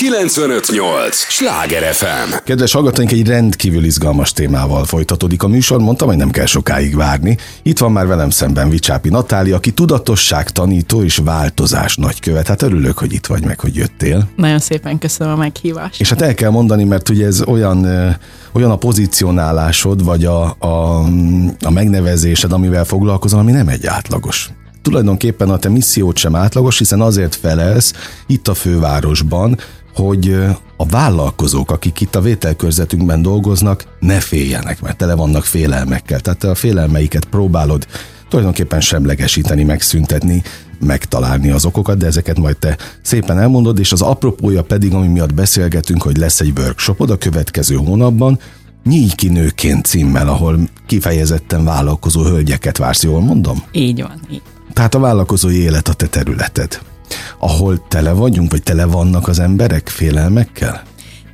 958! Sláger FM! Kedves hallgatóink, egy rendkívül izgalmas témával folytatódik a műsor, mondtam, hogy nem kell sokáig várni. Itt van már velem szemben Vicsápi Natália, aki tudatosság tanító és változás nagykövet. Hát örülök, hogy itt vagy meg, hogy jöttél. Nagyon szépen köszönöm a meghívást. És hát el kell mondani, mert ugye ez olyan, olyan a pozícionálásod, vagy a, a, a megnevezésed, amivel foglalkozol, ami nem egy átlagos tulajdonképpen a te missziót sem átlagos, hiszen azért felelsz itt a fővárosban, hogy a vállalkozók, akik itt a vételkörzetünkben dolgoznak, ne féljenek, mert tele vannak félelmekkel. Tehát a félelmeiket próbálod tulajdonképpen semlegesíteni, megszüntetni, megtalálni az okokat, de ezeket majd te szépen elmondod, és az apropója pedig, ami miatt beszélgetünk, hogy lesz egy workshopod a következő hónapban, Nyíj ki nőként címmel, ahol kifejezetten vállalkozó hölgyeket vársz, jól mondom? Így van, így. Tehát a vállalkozói élet a te területed ahol tele vagyunk, vagy tele vannak az emberek félelmekkel?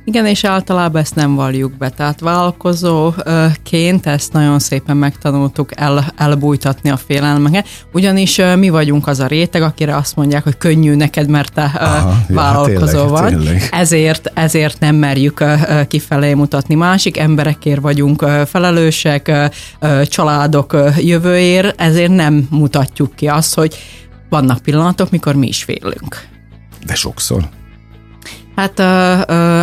Igen, és általában ezt nem valljuk be. Tehát vállalkozóként ezt nagyon szépen megtanultuk el, elbújtatni a félelmeket, ugyanis mi vagyunk az a réteg, akire azt mondják, hogy könnyű neked, mert te Aha, vállalkozó ja, vagy. Tényleg. Ezért, ezért nem merjük kifelé mutatni. Másik emberekért vagyunk felelősek, családok jövőért, ezért nem mutatjuk ki azt, hogy vannak pillanatok, mikor mi is félünk. De sokszor. Hát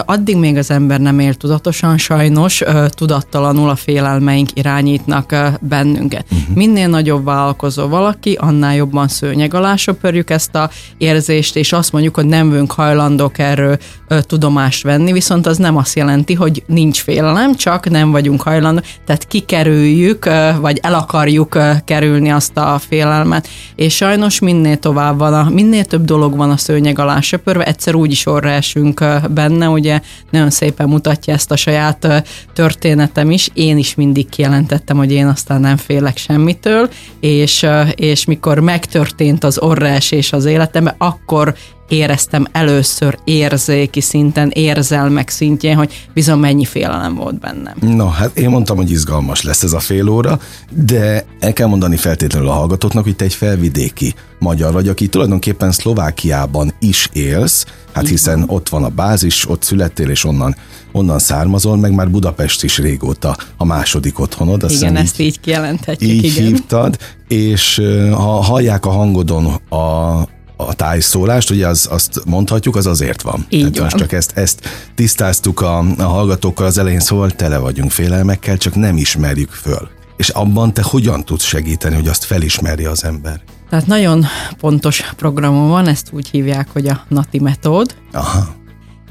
addig még az ember nem él tudatosan, sajnos tudattalanul a félelmeink irányítnak bennünket. Uh-huh. Minél nagyobb vállalkozó valaki, annál jobban szőnyeg alá söpörjük ezt a érzést, és azt mondjuk, hogy nem vagyunk hajlandók erről tudomást venni, viszont az nem azt jelenti, hogy nincs félelem, csak nem vagyunk hajlandók, tehát kikerüljük, vagy el akarjuk kerülni azt a félelmet, és sajnos minél tovább van, a, minél több dolog van a szőnyeg alá söpörve, egyszer úgy is orra esünk, vagyunk benne, ugye nagyon szépen mutatja ezt a saját történetem is. Én is mindig kijelentettem, hogy én aztán nem félek semmitől, és, és mikor megtörtént az orrás az életemben, akkor éreztem először érzéki szinten, érzelmek szintjén, hogy bizony mennyi félelem volt bennem. No, hát én mondtam, hogy izgalmas lesz ez a fél óra, de el kell mondani feltétlenül a hallgatóknak, hogy te egy felvidéki magyar vagy, aki tulajdonképpen Szlovákiában is élsz, hát hiszen ott van a bázis, ott születtél, és onnan, onnan származol, meg már Budapest is régóta a második otthonod. Azt igen, ezt így, így kijelenthetjük. Így igen. hívtad, és ha hallják a hangodon a, a tájszólást, ugye az, azt mondhatjuk, az azért van. Így Tehát van. most csak ezt, ezt tisztáztuk a, a hallgatókkal az elején, szóval tele vagyunk félelmekkel, csak nem ismerjük föl. És abban te hogyan tudsz segíteni, hogy azt felismerje az ember? Tehát nagyon pontos programom van, ezt úgy hívják, hogy a NATI metód. Aha.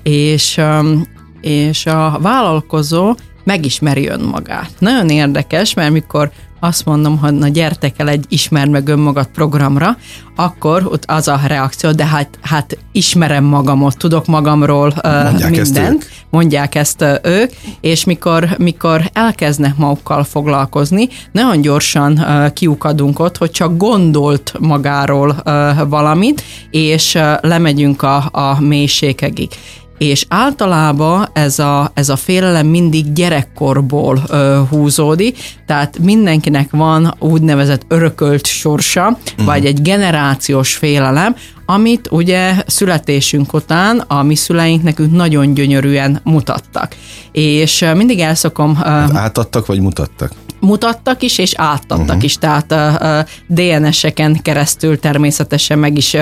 És, um, és a vállalkozó megismeri önmagát. Nagyon érdekes, mert mikor azt mondom, hogy na gyertek el egy ismer meg önmagad programra, akkor ott az a reakció, de hát, hát ismerem magamot, tudok magamról mondják mindent, ezt mondják ezt ők, és mikor, mikor elkezdnek magukkal foglalkozni, nagyon gyorsan kiukadunk ott, hogy csak gondolt magáról valamit, és lemegyünk a, a mélységekig és általában ez a, ez a félelem mindig gyerekkorból ö, húzódik, tehát mindenkinek van úgynevezett örökölt sorsa, uh-huh. vagy egy generációs félelem, amit ugye születésünk után a mi szüleink nekünk nagyon gyönyörűen mutattak. És mindig elszokom... Átadtak, vagy mutattak? mutattak is, és átadtak uh-huh. is, tehát a, a DNS-eken keresztül természetesen meg is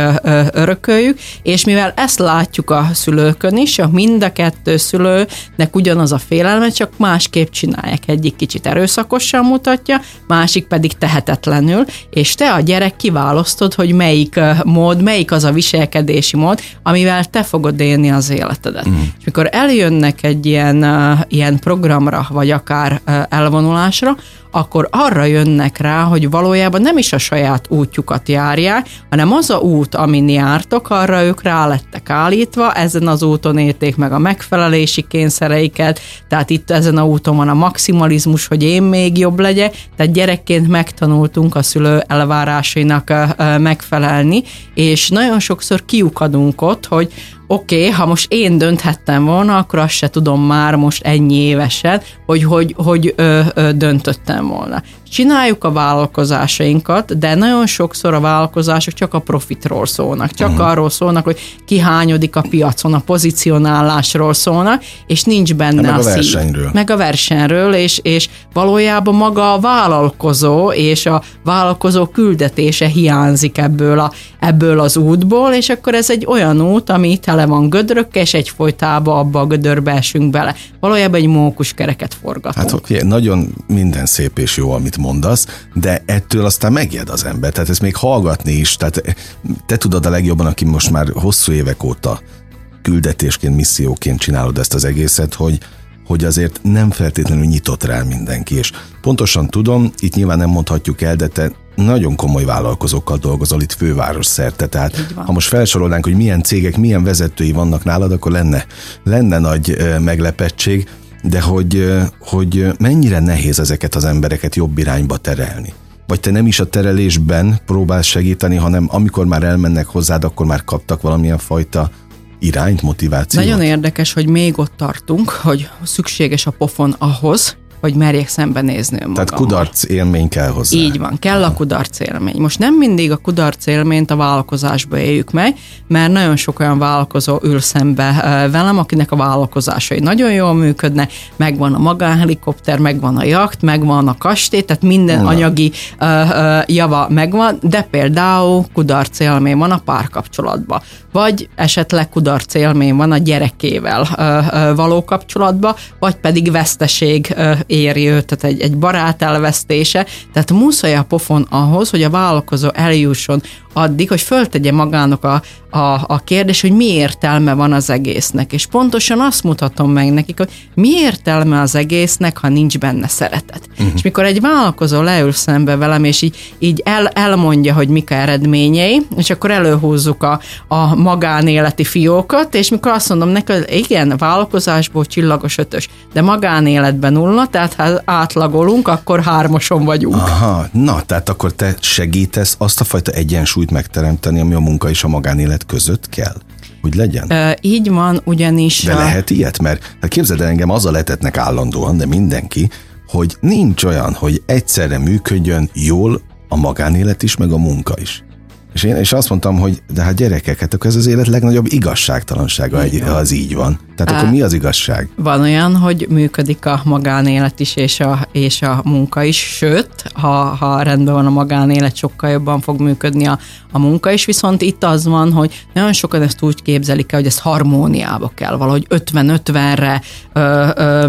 örököljük, és mivel ezt látjuk a szülőkön is, a mind a kettő szülőnek ugyanaz a félelme, csak másképp csinálják. Egyik kicsit erőszakosan mutatja, másik pedig tehetetlenül, és te a gyerek kiválasztod, hogy melyik mód, melyik az a viselkedési mód, amivel te fogod élni az életedet. Uh-huh. És mikor eljönnek egy ilyen, ilyen programra, vagy akár elvonulásra, akkor arra jönnek rá, hogy valójában nem is a saját útjukat járják, hanem az a út, amin jártok, arra ők rá lettek állítva, ezen az úton érték meg a megfelelési kényszereiket, tehát itt ezen a úton van a maximalizmus, hogy én még jobb legyek, tehát gyerekként megtanultunk a szülő elvárásainak megfelelni, és nagyon sokszor kiukadunk ott, hogy oké, okay, ha most én dönthettem volna, akkor azt se tudom már most ennyi évesen, hogy hogy, hogy ö, ö, döntöttem volna. Csináljuk a vállalkozásainkat, de nagyon sokszor a vállalkozások csak a profitról szólnak, csak uh-huh. arról szólnak, hogy kihányodik a piacon, a pozicionálásról szólnak, és nincs benne meg a, a versenyről. Szív, meg a versenyről, és, és valójában maga a vállalkozó és a vállalkozó küldetése hiányzik ebből, a, ebből az útból, és akkor ez egy olyan út, ami tele van gödrökkel, és egyfolytában abba a gödörbe esünk bele. Valójában egy mókus kereket forgatunk. Hát nagyon minden szép és jó, amit mondasz, de ettől aztán megjed az ember, tehát ezt még hallgatni is, tehát te tudod a legjobban, aki most már hosszú évek óta küldetésként, misszióként csinálod ezt az egészet, hogy, hogy azért nem feltétlenül nyitott rá mindenki, és pontosan tudom, itt nyilván nem mondhatjuk el, de te nagyon komoly vállalkozókkal dolgozol itt főváros szerte, tehát ha most felsorolnánk, hogy milyen cégek, milyen vezetői vannak nálad, akkor lenne, lenne nagy meglepettség, de hogy, hogy mennyire nehéz ezeket az embereket jobb irányba terelni. Vagy te nem is a terelésben próbálsz segíteni, hanem amikor már elmennek hozzád, akkor már kaptak valamilyen fajta irányt, motivációt. Nagyon érdekes, hogy még ott tartunk, hogy szükséges a pofon ahhoz, hogy merjek szembenézni önmagammal. Tehát kudarc élmény kell hozzá. Így van, kell a kudarc élmény. Most nem mindig a kudarc élményt a vállalkozásba éljük meg, mert nagyon sok olyan vállalkozó ül szembe velem, akinek a vállalkozásai nagyon jól működnek, megvan a magánhelikopter, megvan a jakt, megvan a kastély, tehát minden Na. anyagi uh, uh, java megvan, de például kudarc élmény van a párkapcsolatban, vagy esetleg kudarc élmény van a gyerekével uh, uh, való kapcsolatban, vagy pedig veszteség uh, éri őt, tehát egy, egy barát elvesztése, tehát muszáj a pofon ahhoz, hogy a vállalkozó eljusson addig, hogy föltegye magának a, a, a kérdés, hogy mi értelme van az egésznek. És pontosan azt mutatom meg nekik, hogy mi értelme az egésznek, ha nincs benne szeretet. Uh-huh. És mikor egy vállalkozó leül szembe velem, és így, így el, elmondja, hogy mik a eredményei, és akkor előhúzzuk a, a magánéleti fiókat, és mikor azt mondom neki, hogy igen, vállalkozásból csillagos ötös, de magánéletben nulla, tehát ha átlagolunk, akkor hármason vagyunk. Aha, na, tehát akkor te segítesz azt a fajta egyensúlyt megteremteni, ami a munka és a magánélet között kell? Hogy legyen? E, így van, ugyanis... De a... lehet ilyet? Mert hát képzeld el, engem azzal letetnek állandóan, de mindenki, hogy nincs olyan, hogy egyszerre működjön jól a magánélet is, meg a munka is. És én és azt mondtam, hogy de hát gyerekek, hát akkor ez az élet legnagyobb igazságtalansága, egy, ha az így van. Tehát akkor mi az igazság? Van olyan, hogy működik a magánélet is és a, és a munka is, sőt, ha, ha rendben van a magánélet, sokkal jobban fog működni a, a munka is, viszont itt az van, hogy nagyon sokan ezt úgy képzelik el, hogy ez harmóniába kell valahogy 50-50-re ö, ö,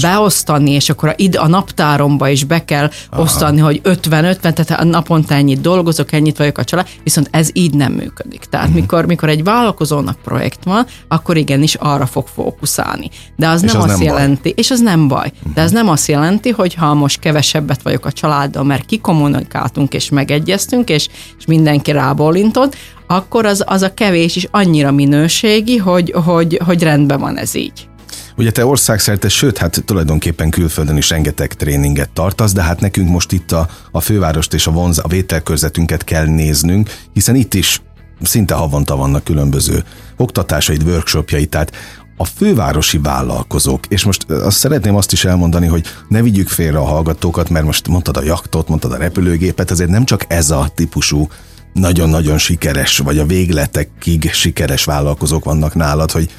beosztani, és akkor a, id, a naptáromba is be kell Aha. osztani, hogy 50-50, tehát naponta ennyit dolgozok, ennyit vagyok a család, viszont ez így nem működik. Tehát uh-huh. mikor, mikor egy vállalkozónak projekt van, akkor igenis arra fog fókuszálni. De az és nem az azt nem jelenti, baj. és az nem baj, uh-huh. de ez nem azt jelenti, hogy ha most kevesebbet vagyok a családdal, mert kikommunikáltunk és megegyeztünk, és, és mindenki rábólintott, akkor az, az a kevés is annyira minőségi, hogy, hogy, hogy rendben van ez így. Ugye te országszerte, sőt, hát tulajdonképpen külföldön is rengeteg tréninget tartasz, de hát nekünk most itt a, a fővárost és a vonz, a vételkörzetünket kell néznünk, hiszen itt is szinte havonta vannak különböző oktatásaid, workshopjai, tehát a fővárosi vállalkozók, és most azt szeretném azt is elmondani, hogy ne vigyük félre a hallgatókat, mert most mondtad a jaktot, mondtad a repülőgépet, azért nem csak ez a típusú nagyon-nagyon sikeres, vagy a végletekig sikeres vállalkozók vannak nálad, hogy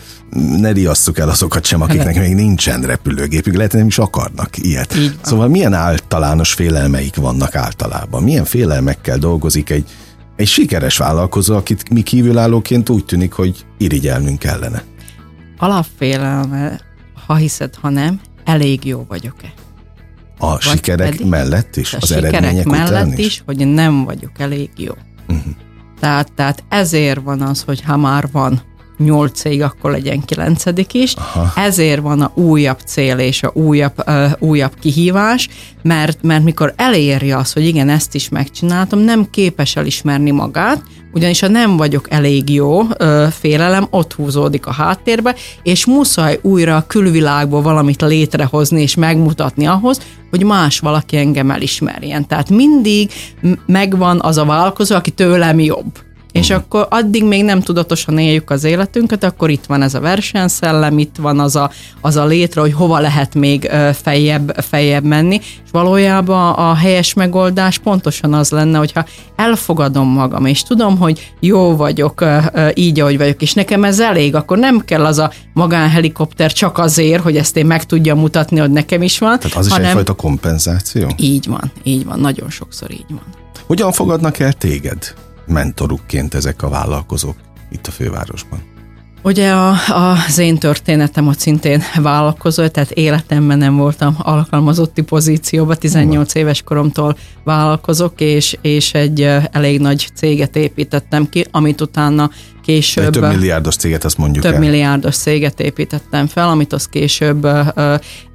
ne riasszuk el azokat sem, akiknek még nincsen repülőgépük, lehet, nem is akarnak ilyet. Szóval milyen általános félelmeik vannak általában? Milyen félelmekkel dolgozik egy, egy sikeres vállalkozó, akit mi kívülállóként úgy tűnik, hogy irigyelnünk kellene? Alapfélelme, ha hiszed, ha nem, elég jó vagyok-e? A Vagy sikerek mellett is? Az eredmények mellett is? is? hogy nem vagyok elég jó. Uh-huh. Tehát, tehát ezért van az, hogy ha már van nyolc cég, akkor legyen kilencedik is. Aha. Ezért van a újabb cél és a újabb, uh, újabb kihívás, mert, mert mikor eléri az, hogy igen, ezt is megcsináltam, nem képes elismerni magát, ugyanis ha nem vagyok elég jó, ö, félelem ott húzódik a háttérbe, és muszáj újra a külvilágból valamit létrehozni és megmutatni ahhoz, hogy más valaki engem elismerjen. Tehát mindig megvan az a vállalkozó, aki tőlem jobb És uh-huh. akkor addig még nem tudatosan éljük az életünket, akkor itt van ez a versenyszellem, itt van az a, az a létre, hogy hova lehet még feljebb, feljebb menni, és valójában a helyes megoldás pontosan az lenne, hogyha elfogadom magam, és tudom, hogy jó vagyok így, ahogy vagyok, és nekem ez elég, akkor nem kell az a magánhelikopter csak azért, hogy ezt én meg tudjam mutatni, hogy nekem is van. Tehát az is hanem... egyfajta kompenzáció? Így van, így van, nagyon sokszor így van. Hogyan fogadnak el téged mentorukként ezek a vállalkozók itt a fővárosban? Ugye a, a, az én történetem ott szintén vállalkozó, tehát életemben nem voltam alkalmazotti pozícióban, 18 éves koromtól vállalkozok, és, és egy elég nagy céget építettem ki, amit utána később... Egy több milliárdos céget, azt mondjuk Több el. milliárdos céget építettem fel, amit az később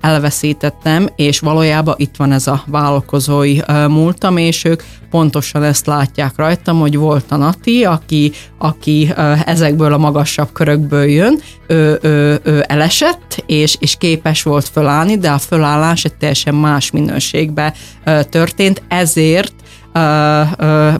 elveszítettem, és valójában itt van ez a vállalkozói múltam, és ők pontosan ezt látják rajtam, hogy volt a Nati, aki, aki ezekből a magasabb körökből jön, ő, ő, ő elesett, és, és képes volt fölállni, de a fölállás egy teljesen más minőségbe történt, ezért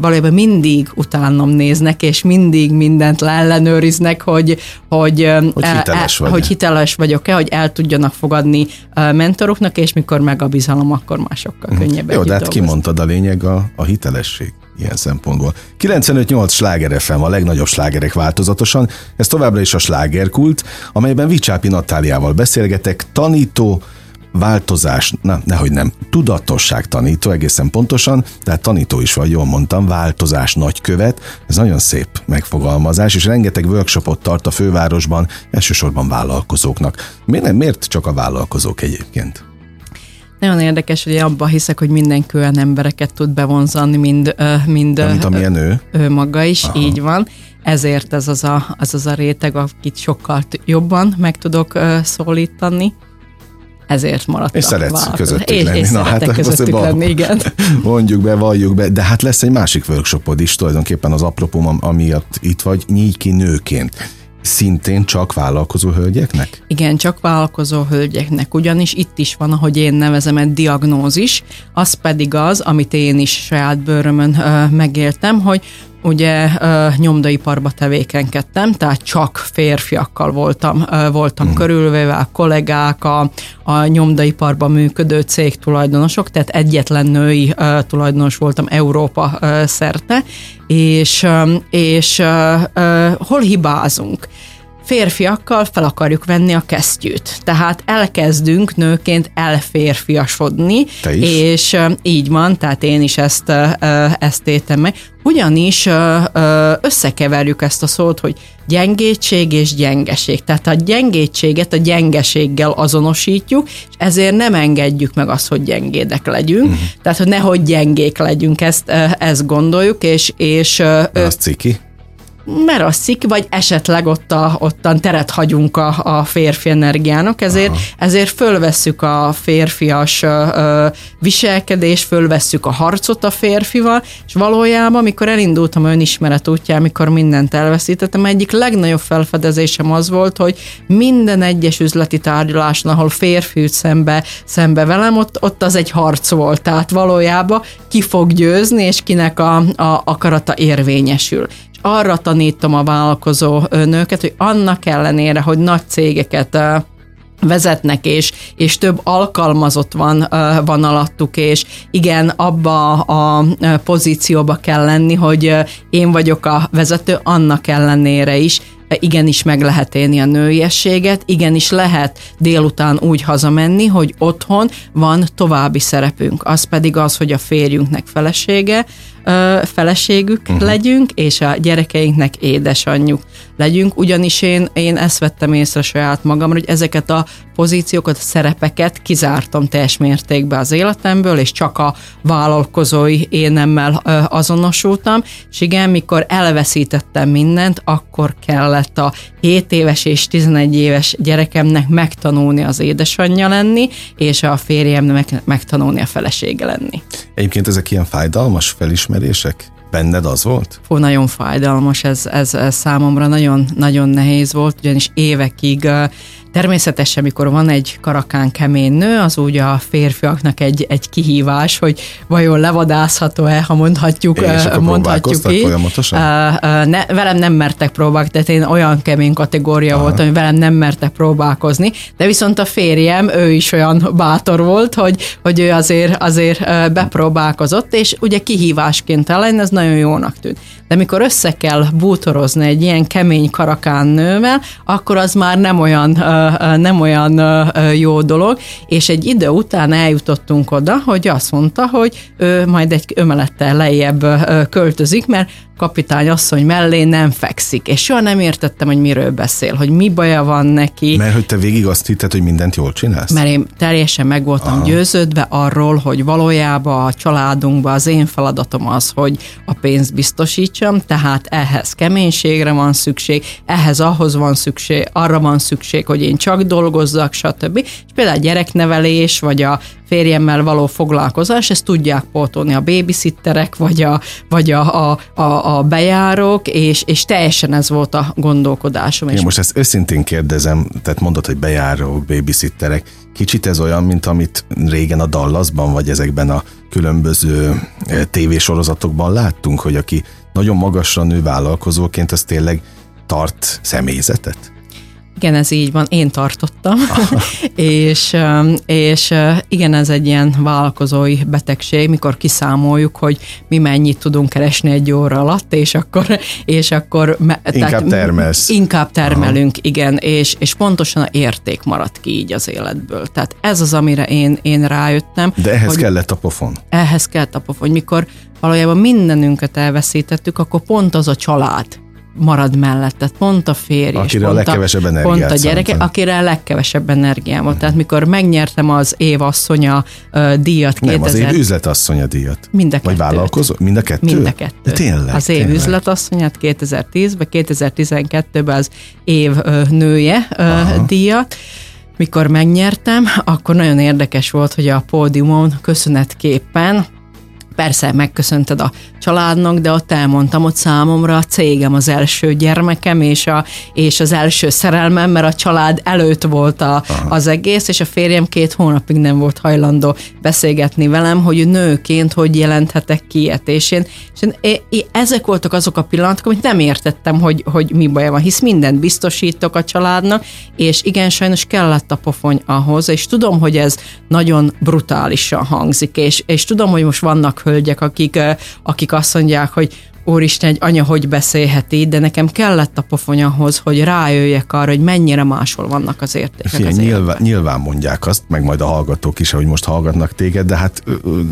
valójában mindig utánam néznek, és mindig mindent leellenőriznek, hogy, hogy, hogy, hiteles, el, hogy hiteles vagyok-e, hogy el tudjanak fogadni mentoroknak, és mikor meg a bizalom, akkor másokkal mhm. könnyebb Jó, de hát kimondtad a lényeg a, a hitelesség ilyen szempontból. 95-8 sláger FM a legnagyobb slágerek változatosan, ez továbbra is a slágerkult, amelyben Vicsápi Natáliával beszélgetek, tanító, változás, na, nehogy nem, tudatosság tanító egészen pontosan, tehát tanító is vagy, jól mondtam, változás nagykövet, ez nagyon szép megfogalmazás, és rengeteg workshopot tart a fővárosban, elsősorban vállalkozóknak. Miért nem, miért csak a vállalkozók egyébként? Nagyon érdekes, hogy abban hiszek, hogy mindenki olyan embereket tud bevonzani, mind, mind ja, mint amilyen ő. ő maga is, Aha. így van. Ezért ez az a, az, az a réteg, akit sokkal jobban meg tudok szólítani ezért maradt. És szeretsz közöttük és, lenni. És Na, hát közöttük ba, lenni, igen. Mondjuk be, valljuk be, de hát lesz egy másik workshopod is, tulajdonképpen az apropóm, amiatt itt vagy, nyíj ki nőként. Szintén csak vállalkozó hölgyeknek? Igen, csak vállalkozó hölgyeknek, ugyanis itt is van, ahogy én nevezem, egy diagnózis, az pedig az, amit én is saját bőrömön ö, megéltem, hogy ugye nyomdaiparba tevékenykedtem, tehát csak férfiakkal voltam, voltam mm. körülvéve, a kollégák, a, a nyomdaiparban működő cég tulajdonosok, tehát egyetlen női tulajdonos voltam Európa szerte, és, és hol hibázunk? Férfiakkal fel akarjuk venni a kesztyűt. Tehát elkezdünk nőként elférfiasodni, és így van, tehát én is ezt, ezt értem meg. Ugyanis összekeverjük ezt a szót, hogy gyengétség és gyengeség. Tehát a gyengétséget a gyengeséggel azonosítjuk, és ezért nem engedjük meg azt, hogy gyengédek legyünk. Uh-huh. Tehát, hogy nehogy gyengék legyünk, ezt, ezt gondoljuk, és... és az ciki merasszik, vagy esetleg ott a, ottan teret hagyunk a, a férfi energiának, ezért, Aha. ezért fölvesszük a férfias ö, viselkedés, fölvesszük a harcot a férfival, és valójában, amikor elindultam önismeret útján, amikor mindent elveszítettem, egyik legnagyobb felfedezésem az volt, hogy minden egyes üzleti tárgyaláson, ahol férfi üt szembe, szembe velem, ott, ott az egy harc volt, tehát valójában ki fog győzni, és kinek a, a akarata érvényesül arra tanítom a vállalkozó nőket, hogy annak ellenére, hogy nagy cégeket vezetnek, és, és több alkalmazott van, van alattuk, és igen, abba a pozícióba kell lenni, hogy én vagyok a vezető, annak ellenére is igenis meg lehet élni a nőiességet, igenis lehet délután úgy hazamenni, hogy otthon van további szerepünk. Az pedig az, hogy a férjünknek felesége, feleségük uh-huh. legyünk, és a gyerekeinknek édesanyjuk legyünk, ugyanis én, én ezt vettem észre saját magamra, hogy ezeket a pozíciókat, szerepeket kizártam teljes mértékben az életemből, és csak a vállalkozói énemmel azonosultam, és igen, mikor elveszítettem mindent, akkor kellett a 7 éves és 11 éves gyerekemnek megtanulni az édesanyja lenni, és a férjemnek megtanulni a felesége lenni. Egyébként ezek ilyen fájdalmas felismerések? Benned az volt? Fú, nagyon fájdalmas, ez, ez, ez számomra nagyon, nagyon nehéz volt, ugyanis évekig Természetesen, mikor van egy karakán kemény nő, az úgy a férfiaknak egy, egy kihívás, hogy vajon levadázható-e, ha mondhatjuk, és mondhatjuk így. Folyamatosan? Ne, velem nem mertek próbálkozni, tehát én olyan kemény kategória Aha. voltam, hogy velem nem mertek próbálkozni, de viszont a férjem, ő is olyan bátor volt, hogy, hogy ő azért, azért bepróbálkozott, és ugye kihívásként ellen ez nagyon jónak tűnt. De mikor össze kell bútorozni egy ilyen kemény karakán nővel, akkor az már nem olyan nem olyan jó dolog, és egy idő után eljutottunk oda, hogy azt mondta, hogy ő majd egy ömelettel lejjebb költözik, mert kapitány asszony mellé nem fekszik, és soha nem értettem, hogy miről beszél, hogy mi baja van neki. Mert hogy te végig azt hitted, hogy mindent jól csinálsz? Mert én teljesen meg voltam Aha. győződve arról, hogy valójában a családunkban az én feladatom az, hogy a pénzt biztosítsam, tehát ehhez keménységre van szükség, ehhez ahhoz van szükség, arra van szükség, hogy én csak dolgozzak, stb. És például a gyereknevelés, vagy a férjemmel való foglalkozás, ezt tudják pótolni a babysitterek, vagy a, vagy a, a, a, a bejárók, és, és teljesen ez volt a gondolkodásom. Én most ezt őszintén kérdezem, tehát mondod, hogy bejárók, babysitterek, kicsit ez olyan, mint amit régen a Dallasban, vagy ezekben a különböző eh, tévésorozatokban láttunk, hogy aki nagyon magasra nő vállalkozóként, az tényleg tart személyzetet? Igen, ez így van, én tartottam, és, és igen, ez egy ilyen vállalkozói betegség, mikor kiszámoljuk, hogy mi mennyit tudunk keresni egy óra alatt, és akkor, és akkor inkább tehát, termelsz. Inkább termelünk, Aha. igen, és, és pontosan a érték maradt ki így az életből. Tehát ez az, amire én, én rájöttem. De ehhez hogy kellett a pofon. Ehhez kellett a pofon, mikor valójában mindenünket elveszítettük, akkor pont az a család, marad mellett, pont a férj. Akire a legkevesebb energiát Pont a gyereke, szántam. akire a legkevesebb energiám volt. Tehát mikor megnyertem az év asszonya uh, díjat. Nem, 2000... az év üzletasszonya díjat. Mind a Vagy vállalkozó? Mind a kettő? Mind a kettő. De tényleg? Az év tényleg. üzletasszonyát 2010-ben, 2012-ben az év uh, nője uh, díjat mikor megnyertem, akkor nagyon érdekes volt, hogy a pódiumon köszönetképpen persze megköszönted a családnak, de ott elmondtam, hogy számomra a cégem az első gyermekem, és, a, és az első szerelmem, mert a család előtt volt a, az egész, és a férjem két hónapig nem volt hajlandó beszélgetni velem, hogy nőként hogy jelenthetek ki ilyet, és én, és én, én, ezek voltak azok a pillanatok, amit nem értettem, hogy, hogy mi baj van, hisz mindent biztosítok a családnak, és igen, sajnos kellett a pofony ahhoz, és tudom, hogy ez nagyon brutálisan hangzik, és, és tudom, hogy most vannak hölgyek, akik, akik azt mondják, hogy Úristen, egy anya hogy beszélheti, de nekem kellett a pofony ahhoz, hogy rájöjjek arra, hogy mennyire máshol vannak az értékek. Fia, az nyilván, nyilván mondják azt, meg majd a hallgatók is, hogy most hallgatnak téged, de hát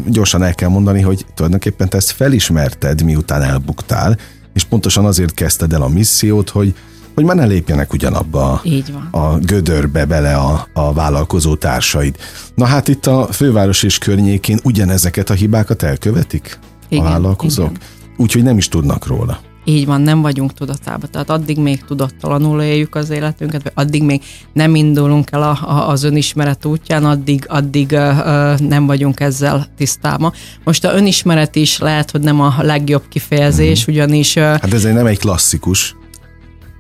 gyorsan el kell mondani, hogy tulajdonképpen te ezt felismerted, miután elbuktál, és pontosan azért kezdted el a missziót, hogy hogy már ne lépjenek ugyanabba Így van. a gödörbe bele a, a vállalkozó társaid. Na hát itt a főváros és környékén ugyanezeket a hibákat elkövetik igen, a vállalkozók? Úgyhogy nem is tudnak róla. Így van, nem vagyunk tudatában. Tehát addig még tudattalanul éljük az életünket, vagy addig még nem indulunk el a, a, az önismeret útján, addig, addig uh, uh, nem vagyunk ezzel tisztában. Most a önismeret is lehet, hogy nem a legjobb kifejezés, mm. ugyanis... Uh, hát ez nem egy klasszikus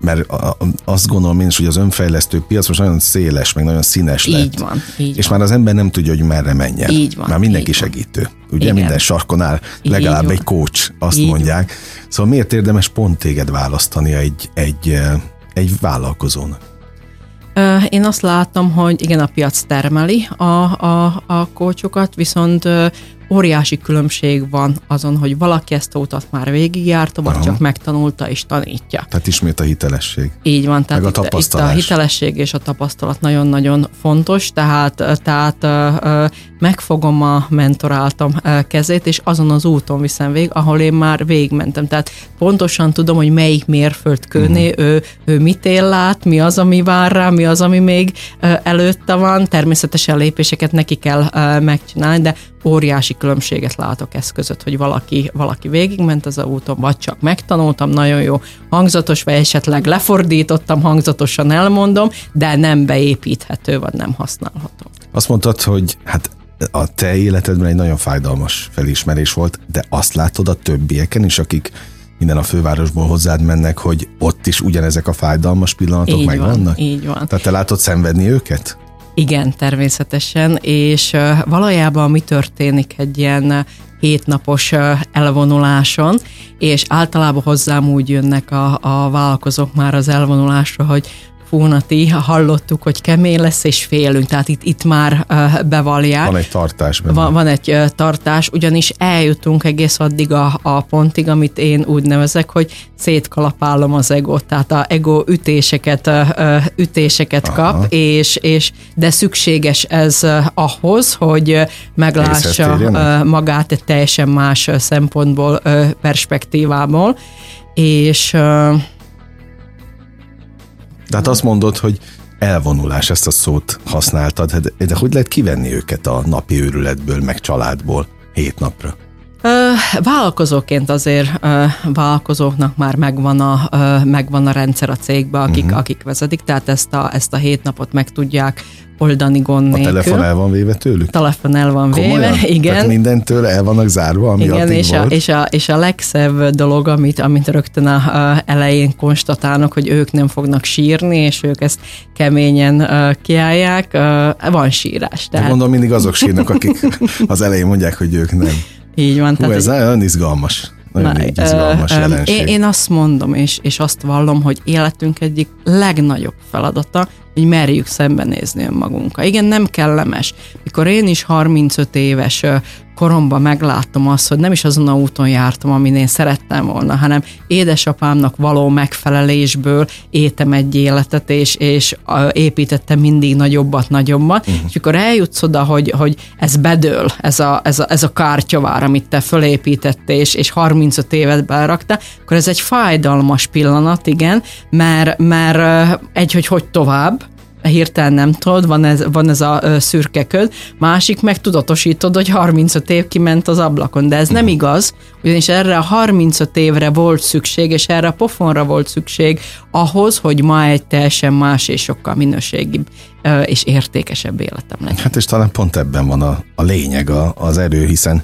mert azt gondolom én is, hogy az önfejlesztő piac most nagyon széles, meg nagyon színes lett. Így van. Így és van. már az ember nem tudja, hogy merre menjen. Így van. Már mindenki így segítő. Van. Ugye Igen. minden sarkon áll legalább egy coach, azt így mondják. Van. Szóval miért érdemes pont téged választani egy, egy, egy vállalkozónak? Én azt látom, hogy igen, a piac termeli a, a, a kócsokat, viszont óriási különbség van azon, hogy valaki ezt a utat már végigjárta, vagy Aha. csak megtanulta és tanítja. Tehát ismét a hitelesség. Így van, tehát Meg a itt, itt a hitelesség és a tapasztalat nagyon-nagyon fontos, tehát, tehát megfogom a mentoráltam kezét, és azon az úton viszem végig, ahol én már végigmentem. Tehát pontosan tudom, hogy melyik mérföldkőné uh-huh. ő, ő mit él lát, mi az, ami vár rá, mi az, ami még előtte van. Természetesen lépéseket neki kell megcsinálni, de óriási különbséget látok ez között, hogy valaki, valaki végigment az úton, vagy csak megtanultam, nagyon jó hangzatos, vagy esetleg lefordítottam, hangzatosan elmondom, de nem beépíthető, vagy nem használható. Azt mondtad, hogy hát a te életedben egy nagyon fájdalmas felismerés volt, de azt látod a többieken is, akik minden a fővárosból hozzád mennek, hogy ott is ugyanezek a fájdalmas pillanatok így megvannak? Van, így van. Tehát te látod szenvedni őket? Igen, természetesen, és valójában mi történik egy ilyen hétnapos elvonuláson, és általában hozzám úgy jönnek a, a vállalkozók már az elvonulásra, hogy Fónati, hallottuk, hogy kemény lesz, és félünk, tehát itt, itt már bevallják. Van egy tartás benne. Van, van egy tartás, ugyanis eljutunk egész addig a, a pontig, amit én úgy nevezek, hogy szétkalapálom az egót, tehát a ego ütéseket, ütéseket Aha. kap, és, és de szükséges ez ahhoz, hogy meglássa magát egy teljesen más szempontból, perspektívából, és tehát azt mondod, hogy elvonulás, ezt a szót használtad, hát, de hogy lehet kivenni őket a napi őrületből, meg családból hét napra? Vállalkozóként azért vállalkozóknak már megvan a, megvan a rendszer a cégbe, akik, uh-huh. akik vezetik, tehát ezt a, ezt a hét napot meg tudják oldani gond nélkül. A telefon el van véve tőlük? Telefon el van Komolyan? véve, igen. Tehát mindentől el vannak zárva, ami igen, és volt. A, és, a, és a legszebb dolog, amit, amit rögtön a, a elején konstatálnak, hogy ők nem fognak sírni, és ők ezt keményen uh, kiállják, uh, van sírás. Tehát. De gondolom mindig azok sírnak, akik az elején mondják, hogy ők nem. Így van. Hú, tehát ez nagyon izgalmas. Nagyon Na, izgalmas ö, jelenség. Én, én azt mondom, és, és azt vallom, hogy életünk egyik legnagyobb feladata, hogy merjük szembenézni önmagunkkal. Igen, nem kellemes. Mikor én is 35 éves koromban megláttam azt, hogy nem is azon a úton jártam, amin én szerettem volna, hanem édesapámnak való megfelelésből étem egy életet, és, és építettem mindig nagyobbat, nagyobbat, uh-huh. és akkor eljutsz oda, hogy, hogy ez bedől, ez a, ez a, ez a kártyavár, amit te fölépítettél, és, és 35 évet beraktál, akkor ez egy fájdalmas pillanat, igen, mert, mert egy, hogy hogy tovább, hirtelen nem tudod, van ez, van ez a szürke köd, másik meg tudatosítod, hogy 35 év kiment az ablakon, de ez nem mhm. igaz, ugyanis erre a 35 évre volt szükség, és erre a pofonra volt szükség ahhoz, hogy ma egy teljesen más és sokkal minőségibb és értékesebb életem legyen. Hát és talán pont ebben van a, a lényeg, a, az erő, hiszen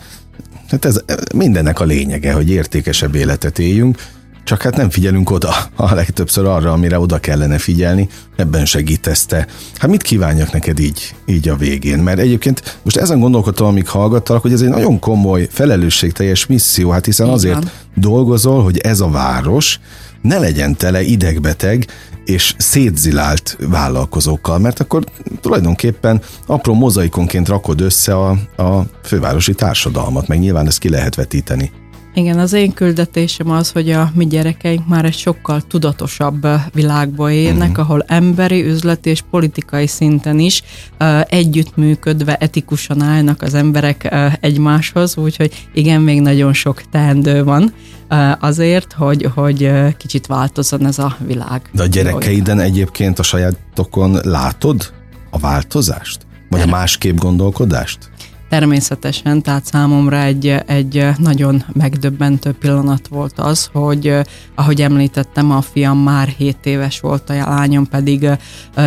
hát ez mindennek a lényege, hogy értékesebb életet éljünk, csak hát nem figyelünk oda a legtöbbször arra, amire oda kellene figyelni, ebben segítesz te. Hát mit kívánjak neked így, így a végén? Mert egyébként most ezen gondolkodtam, amíg hallgattalak, hogy ez egy nagyon komoly, felelősségteljes misszió, hát hiszen azért dolgozol, hogy ez a város ne legyen tele idegbeteg és szétzilált vállalkozókkal, mert akkor tulajdonképpen apró mozaikonként rakod össze a, a fővárosi társadalmat, meg nyilván ezt ki lehet vetíteni. Igen, az én küldetésem az, hogy a mi gyerekeink már egy sokkal tudatosabb világba érnek, uh-huh. ahol emberi, üzleti és politikai szinten is uh, együttműködve etikusan állnak az emberek uh, egymáshoz, úgyhogy igen, még nagyon sok teendő van uh, azért, hogy, hogy uh, kicsit változzon ez a világ. De a gyerekeiden egyébként a sajátokon látod a változást? Vagy a másképp gondolkodást? Természetesen, tehát számomra egy, egy nagyon megdöbbentő pillanat volt az, hogy ahogy említettem, a fiam már 7 éves volt, a lányom pedig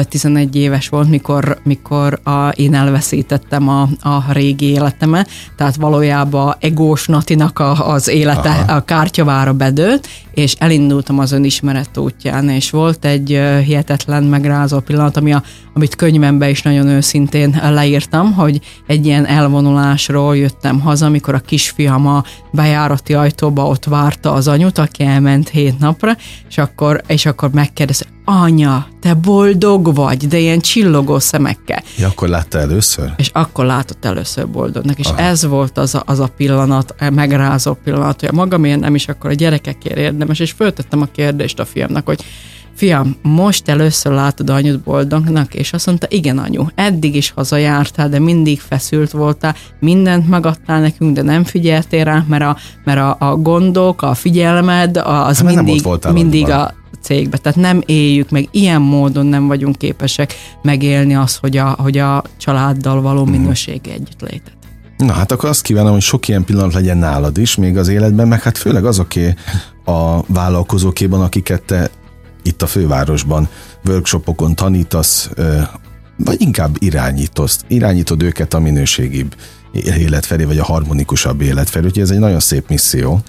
11 éves volt, mikor, mikor a, én elveszítettem a, a régi életemet, tehát valójában egós Natinak a, az élete Aha. a kártyavára bedőlt, és elindultam az önismeret útján, és volt egy hihetetlen megrázó pillanat, ami a, amit könyvembe is nagyon őszintén leírtam, hogy egy ilyen elvonulásról jöttem haza, amikor a kisfiam a bejárati ajtóba ott várta az anyut, aki elment hét napra, és akkor, és akkor megkérdezte, anya, te boldog vagy, de ilyen csillogó szemekkel. Ja, akkor látta először? És akkor látott először boldognak, és Aha. ez volt az a, az a pillanat, a megrázó pillanat, hogy a magamért nem is, akkor a gyerekekért érdemes, és föltettem a kérdést a fiamnak, hogy fiam, most először látod anyut boldognak, és azt mondta, igen anyu, eddig is hazajártál, de mindig feszült voltál, mindent megadtál nekünk, de nem figyeltél rá, mert a, mert a, a gondok, a figyelmed, az hát mindig, mindig a cégbe. Tehát nem éljük meg, ilyen módon nem vagyunk képesek megélni azt, hogy a, hogy a családdal való mhm. minőségi együttlétet. Na hát akkor azt kívánom, hogy sok ilyen pillanat legyen nálad is, még az életben, meg hát főleg azoké a vállalkozókéban, akiket te itt a fővárosban workshopokon tanítasz, vagy inkább irányítozt, irányítod őket a minőségibb élet felé, vagy a harmonikusabb élet felé. Úgyhogy ez egy nagyon szép misszió.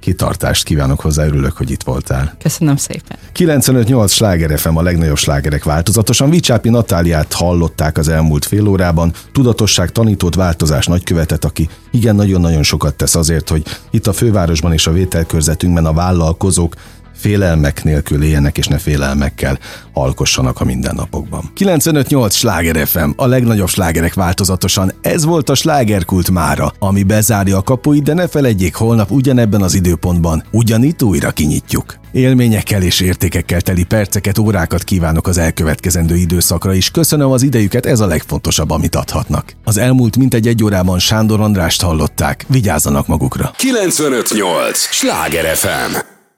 Kitartást kívánok hozzá, örülök, hogy itt voltál. Köszönöm szépen. 95-8 sláger FM a legnagyobb slágerek változatosan. Vicsápi Natáliát hallották az elmúlt fél órában. Tudatosság tanított változás nagykövetet, aki igen nagyon-nagyon sokat tesz azért, hogy itt a fővárosban és a vételkörzetünkben a vállalkozók félelmek nélkül éljenek, és ne félelmekkel alkossanak a mindennapokban. 95-8 Sláger FM, a legnagyobb slágerek változatosan. Ez volt a slágerkult mára, ami bezárja a kapuit, de ne felejtjék, holnap ugyanebben az időpontban ugyanitt újra kinyitjuk. Élményekkel és értékekkel teli perceket, órákat kívánok az elkövetkezendő időszakra is. Köszönöm az idejüket, ez a legfontosabb, amit adhatnak. Az elmúlt mintegy egy órában Sándor Andrást hallották. Vigyázzanak magukra. 958! Sláger FM!